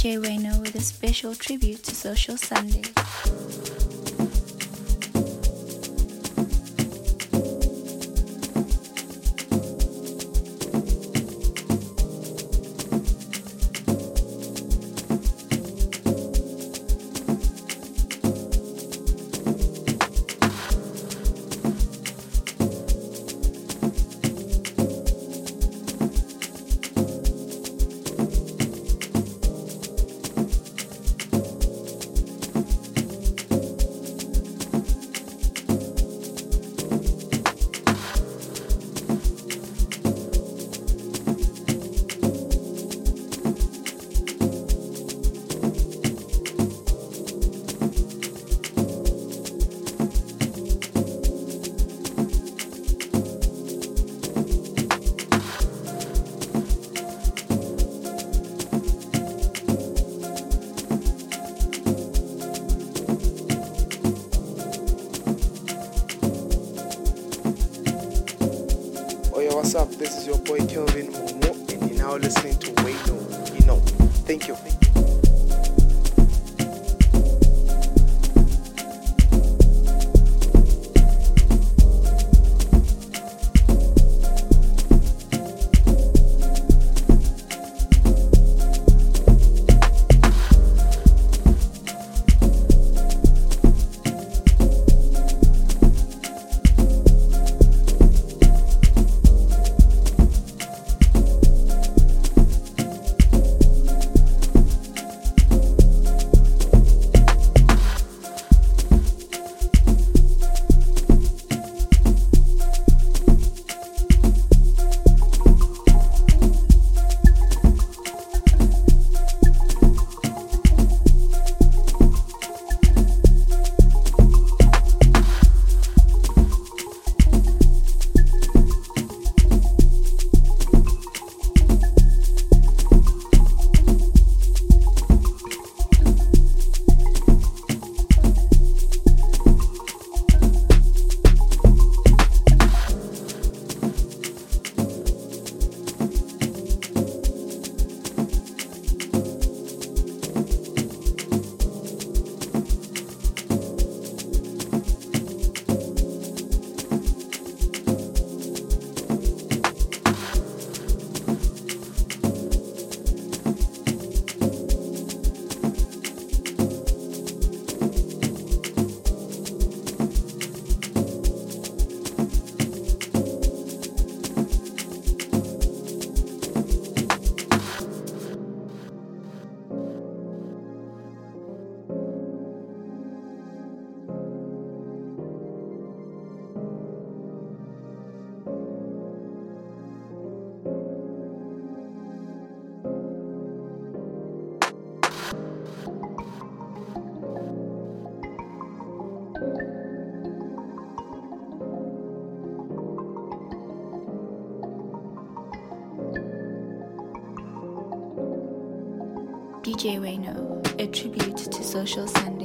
DJ Wayno with a special tribute to Social Sunday. DJ Social Sunday.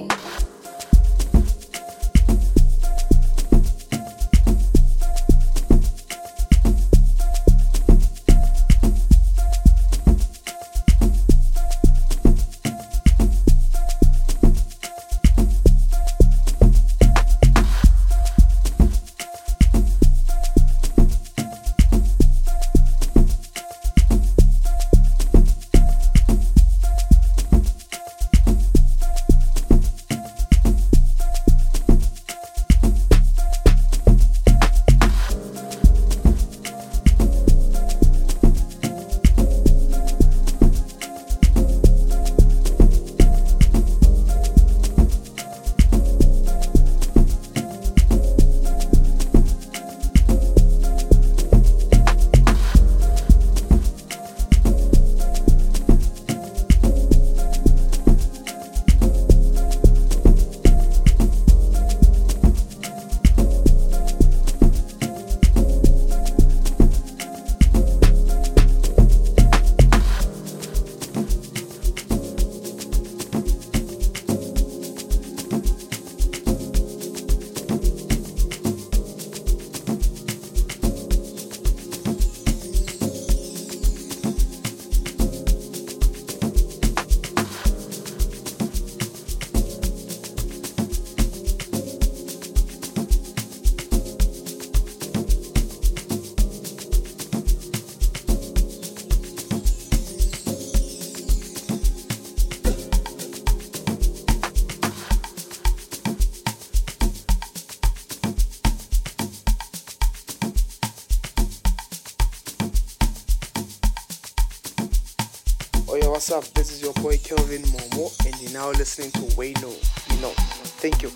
Kelvin Momo, and you're now listening to Wayno. You know, thank you.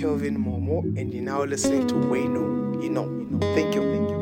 Kelvin Momo, and you're now listening to Wayno. You know, you know. Thank you, thank you.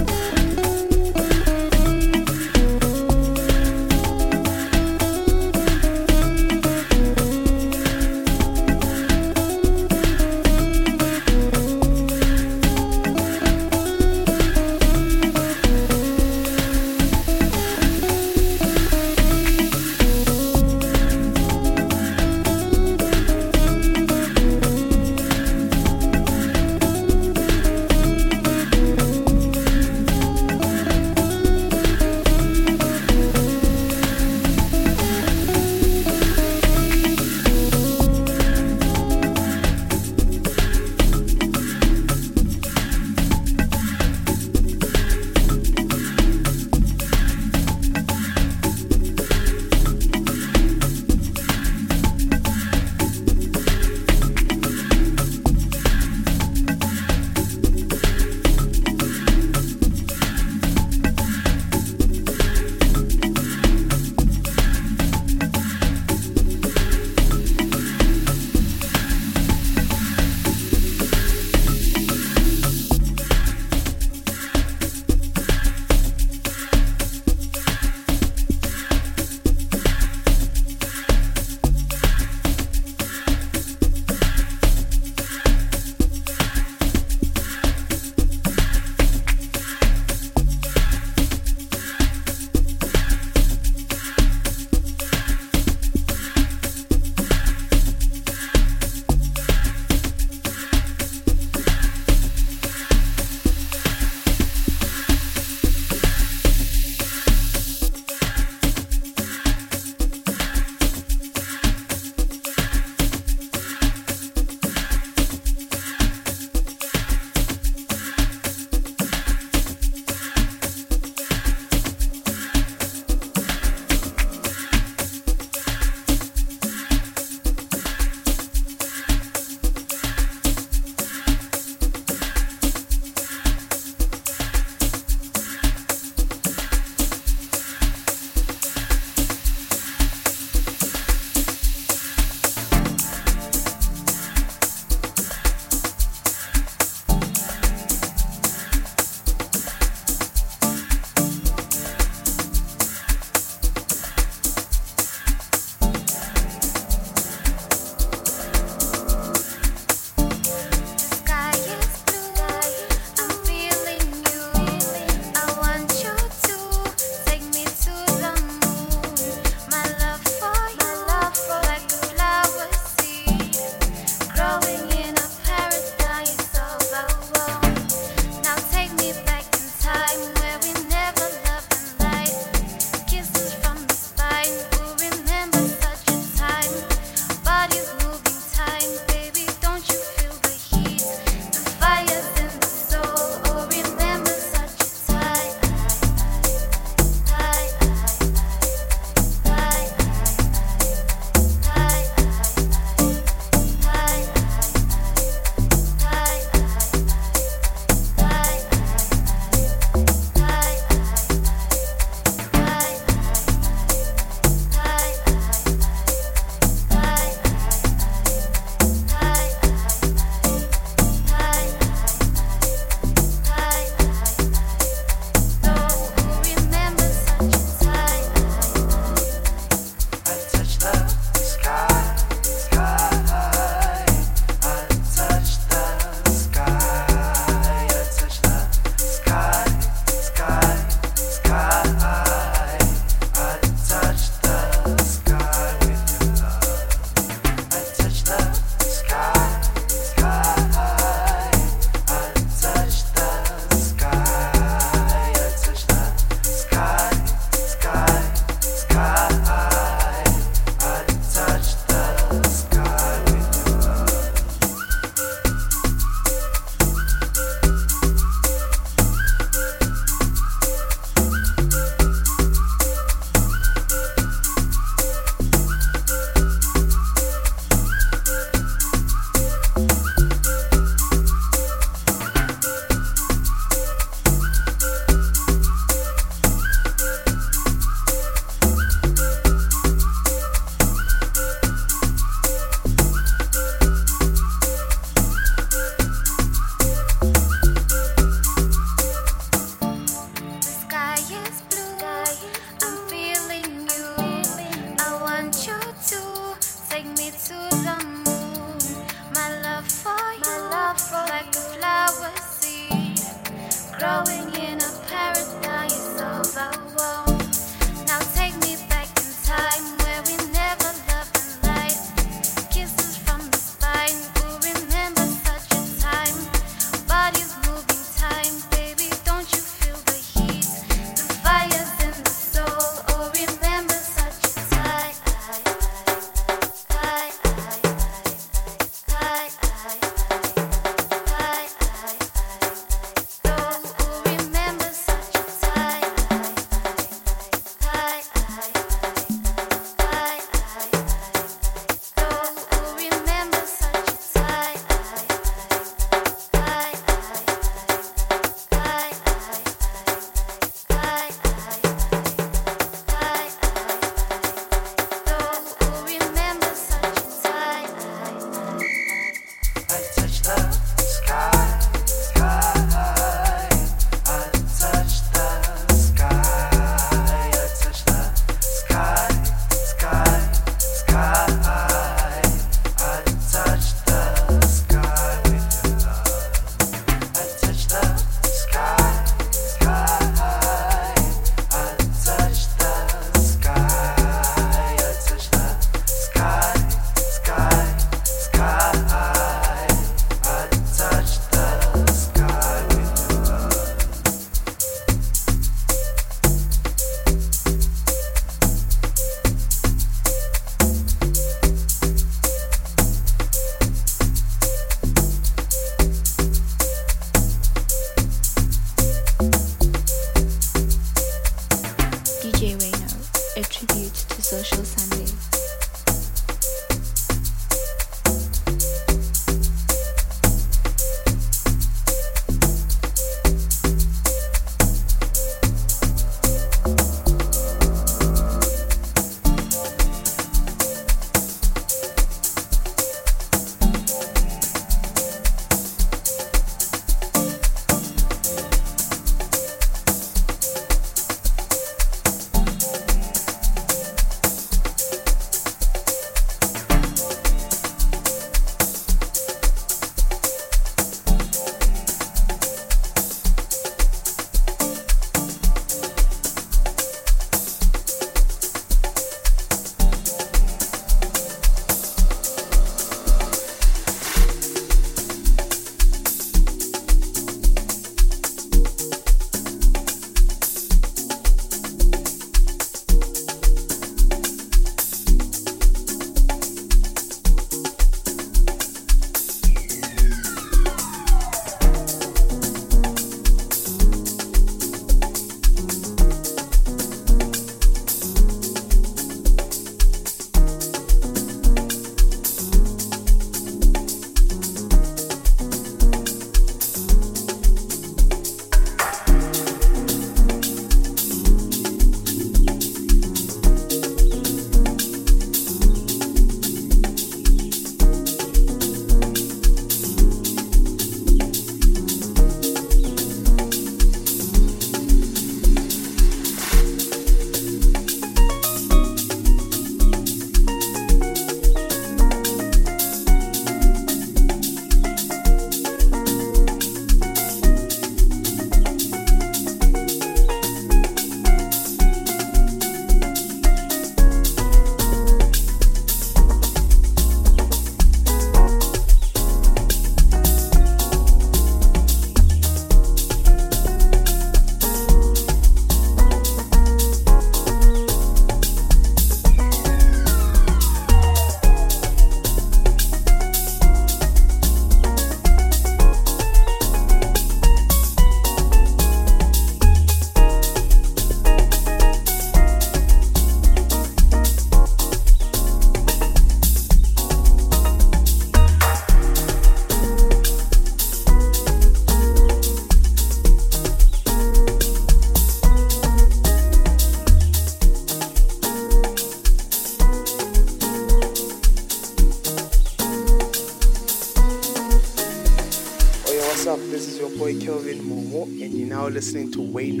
Listening to Wayno.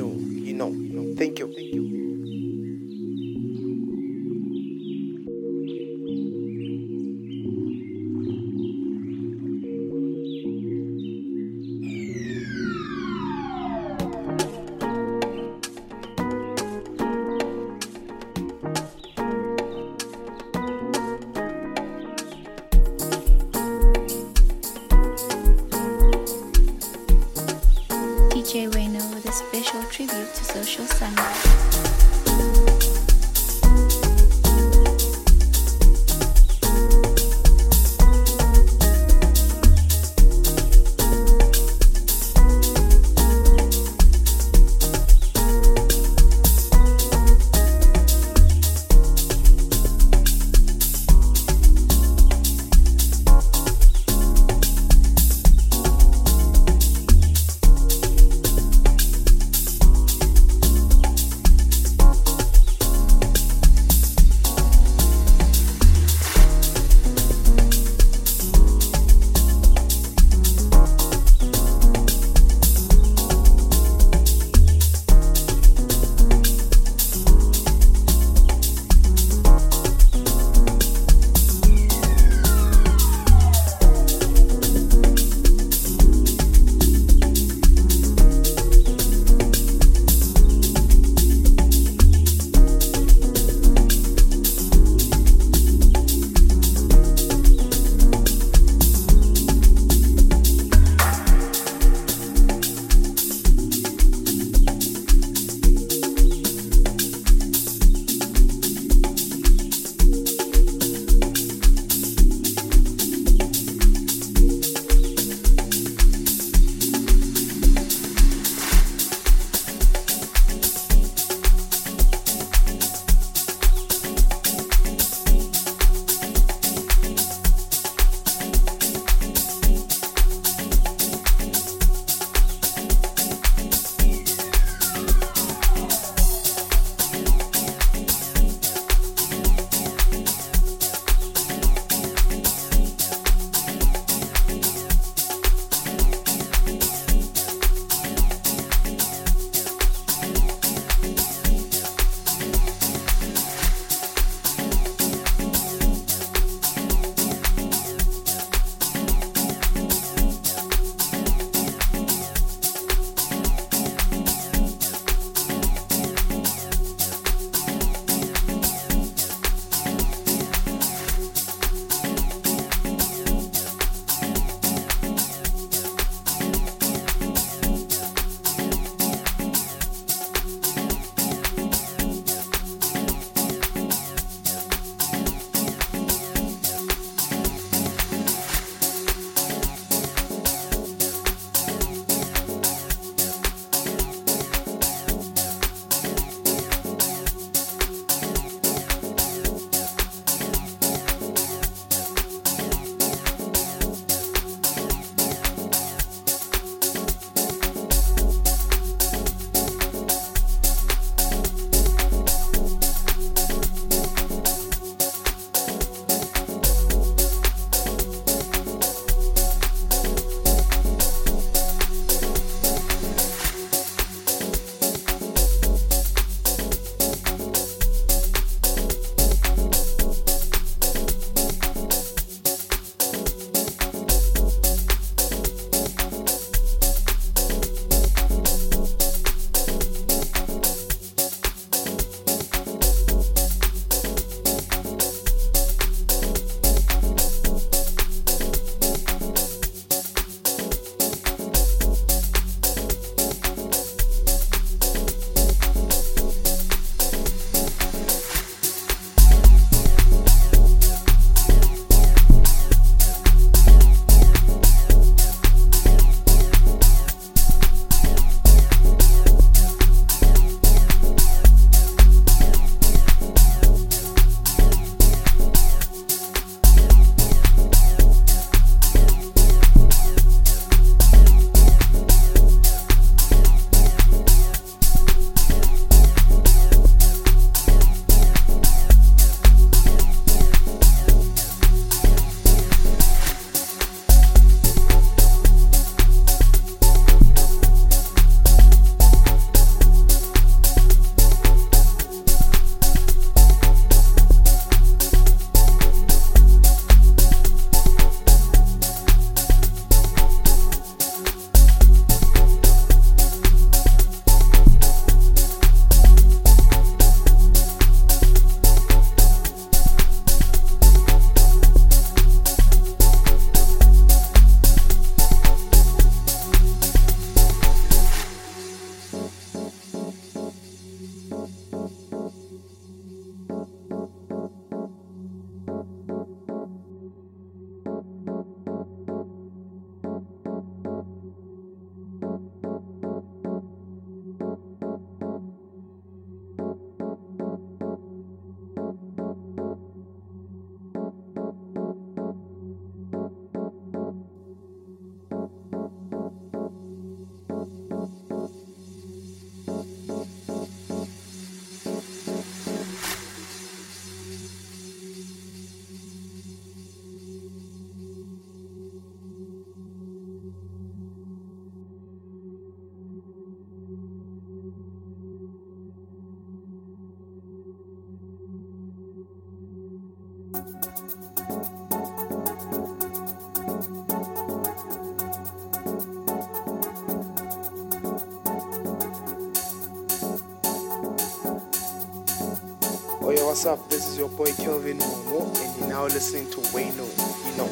What's up? This is your boy Kelvin Momo, and you're now listening to Wayno. You know,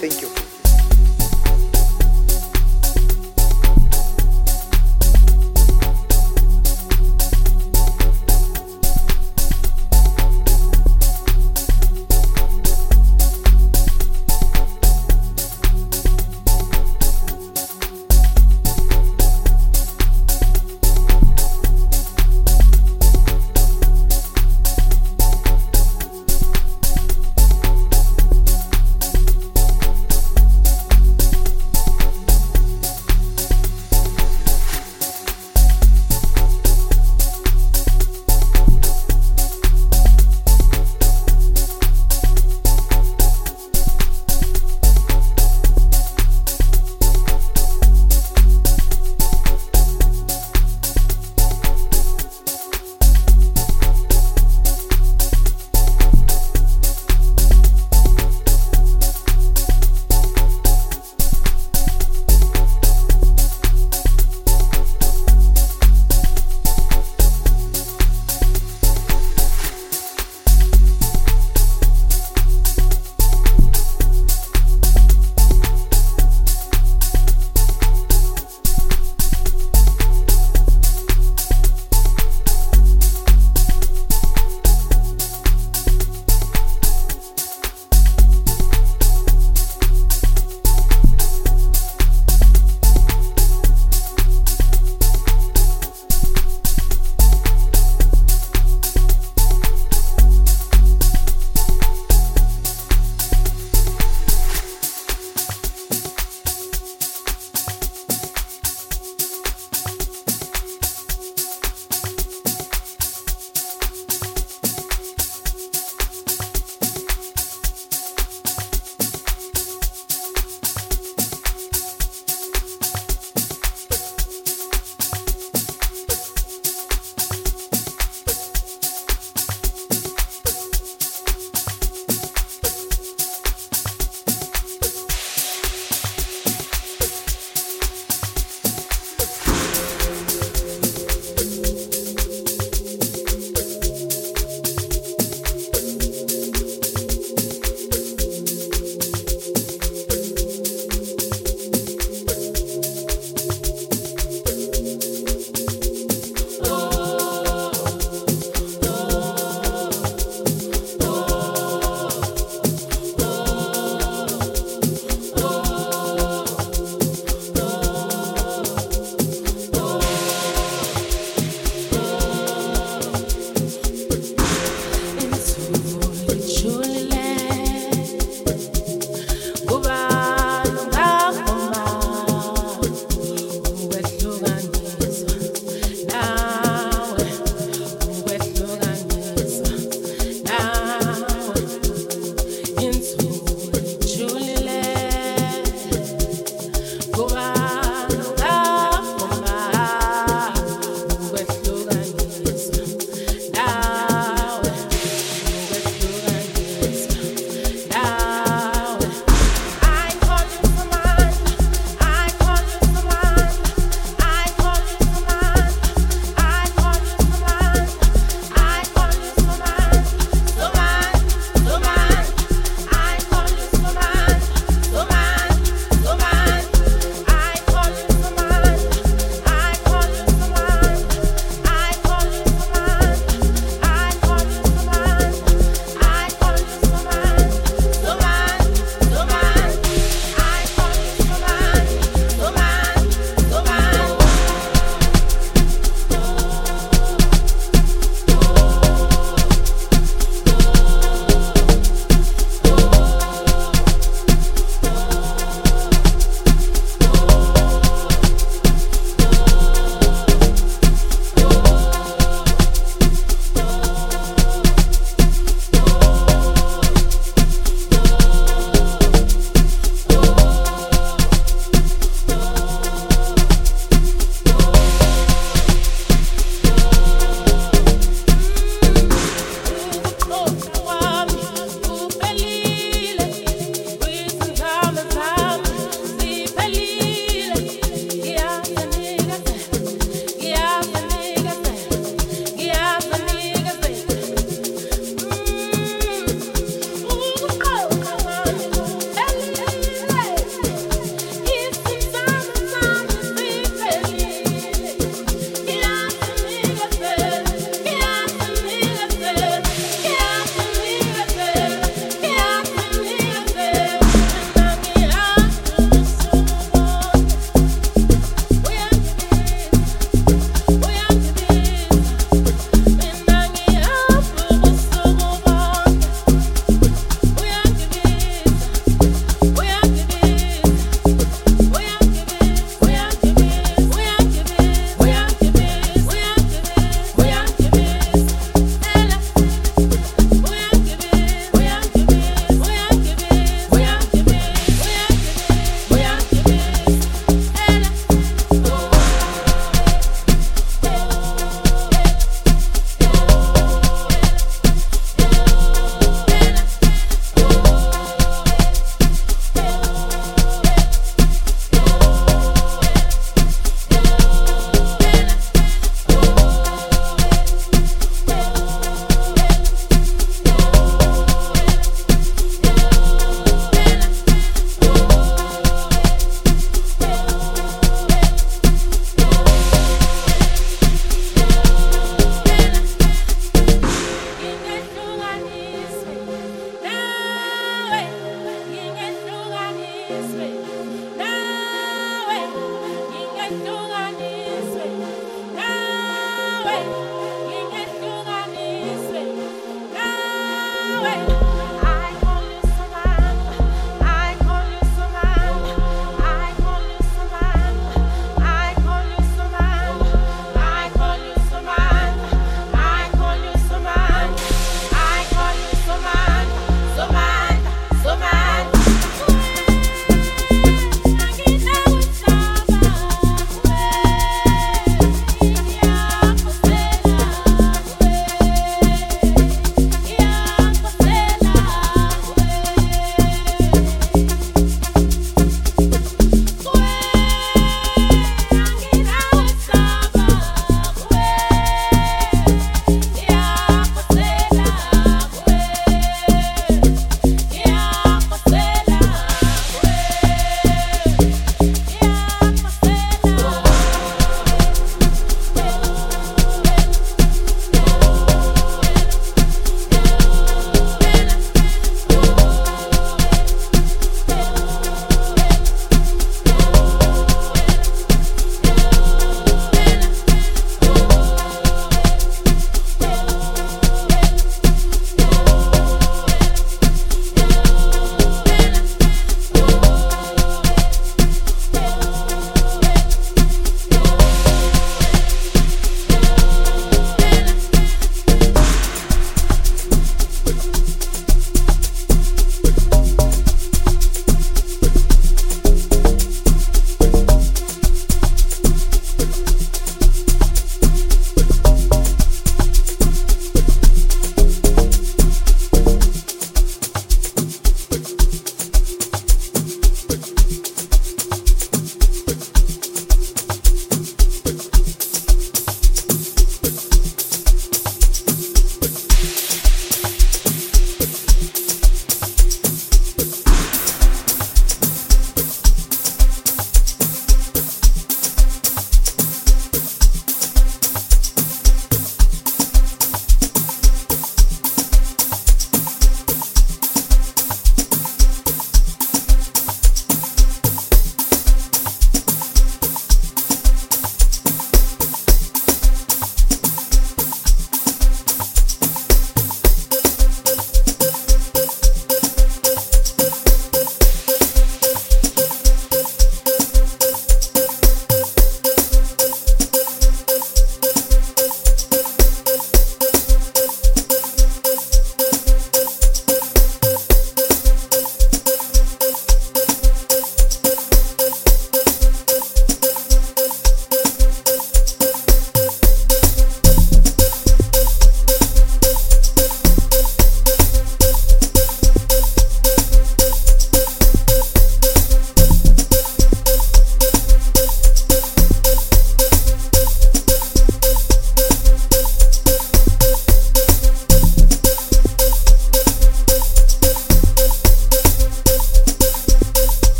thank you.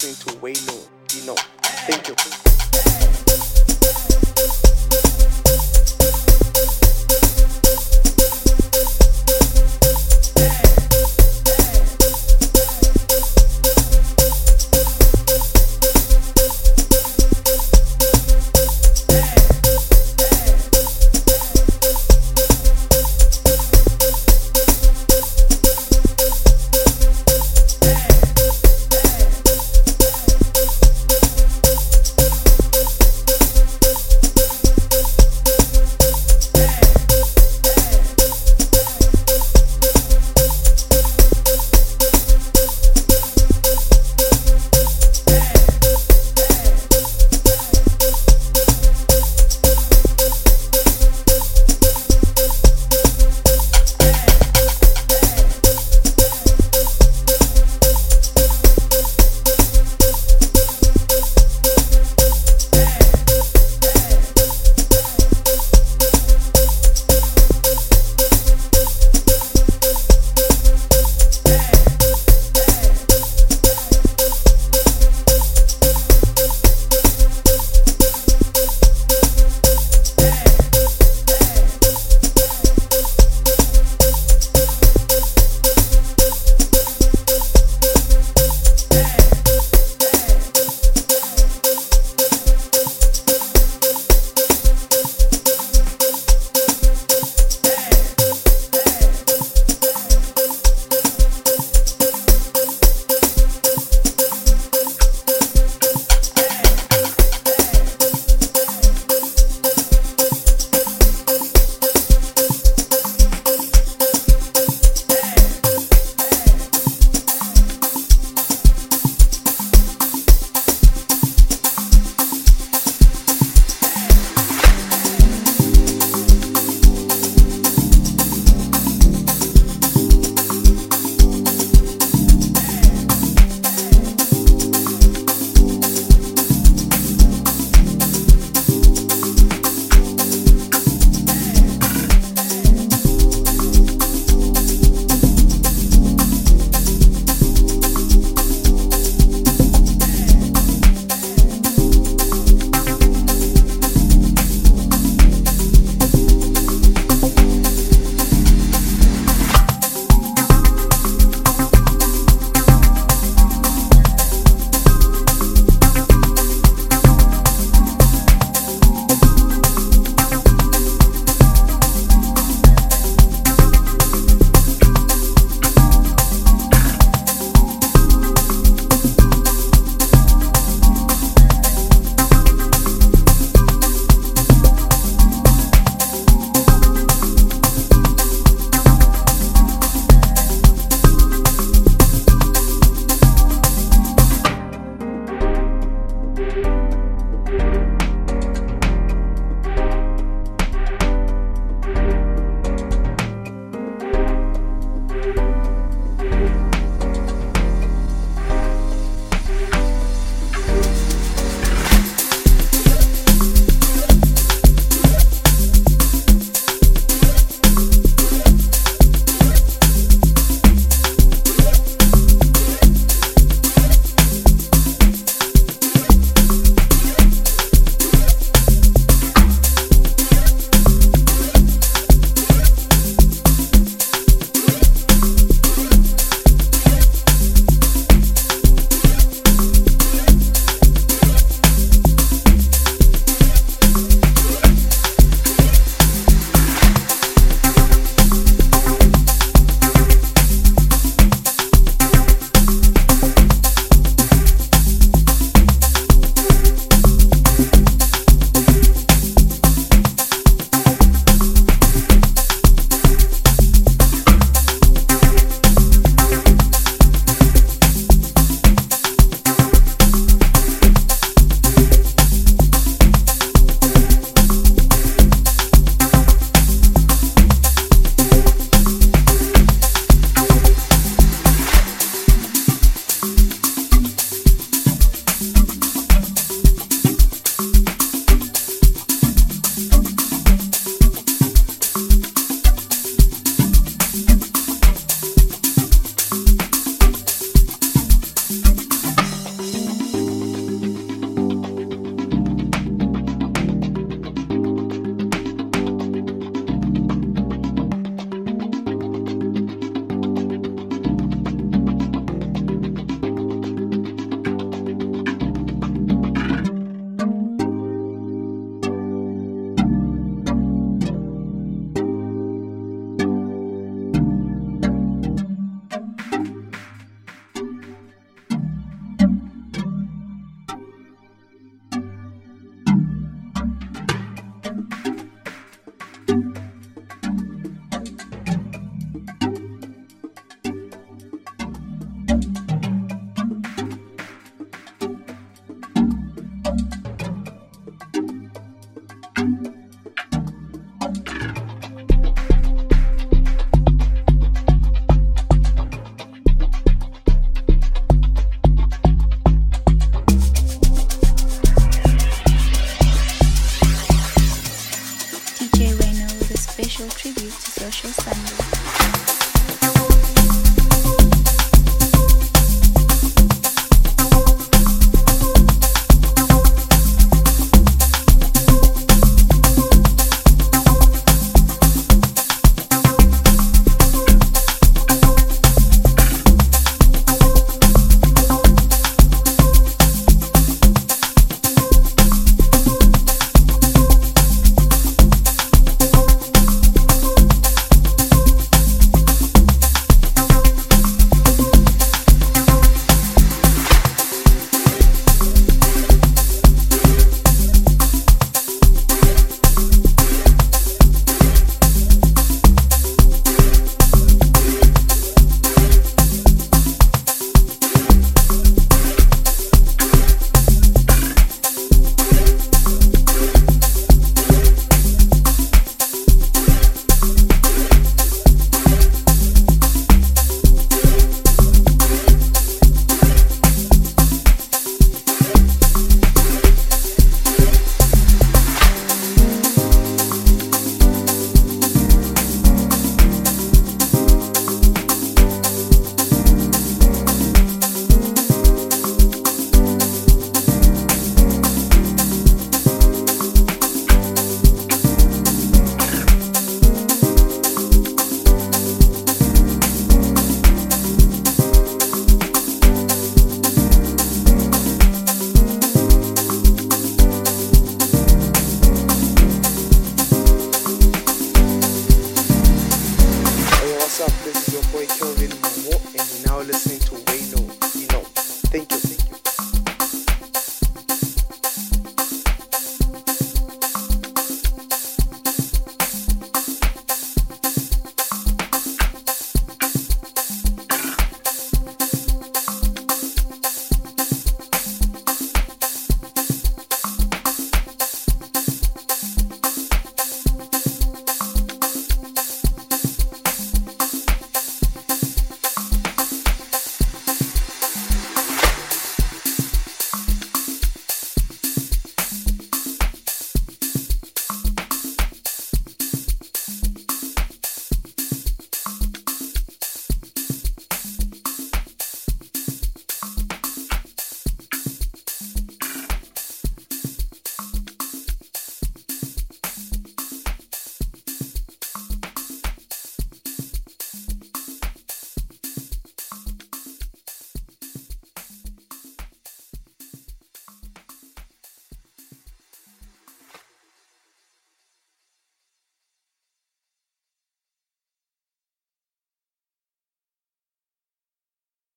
Listening to Wayno.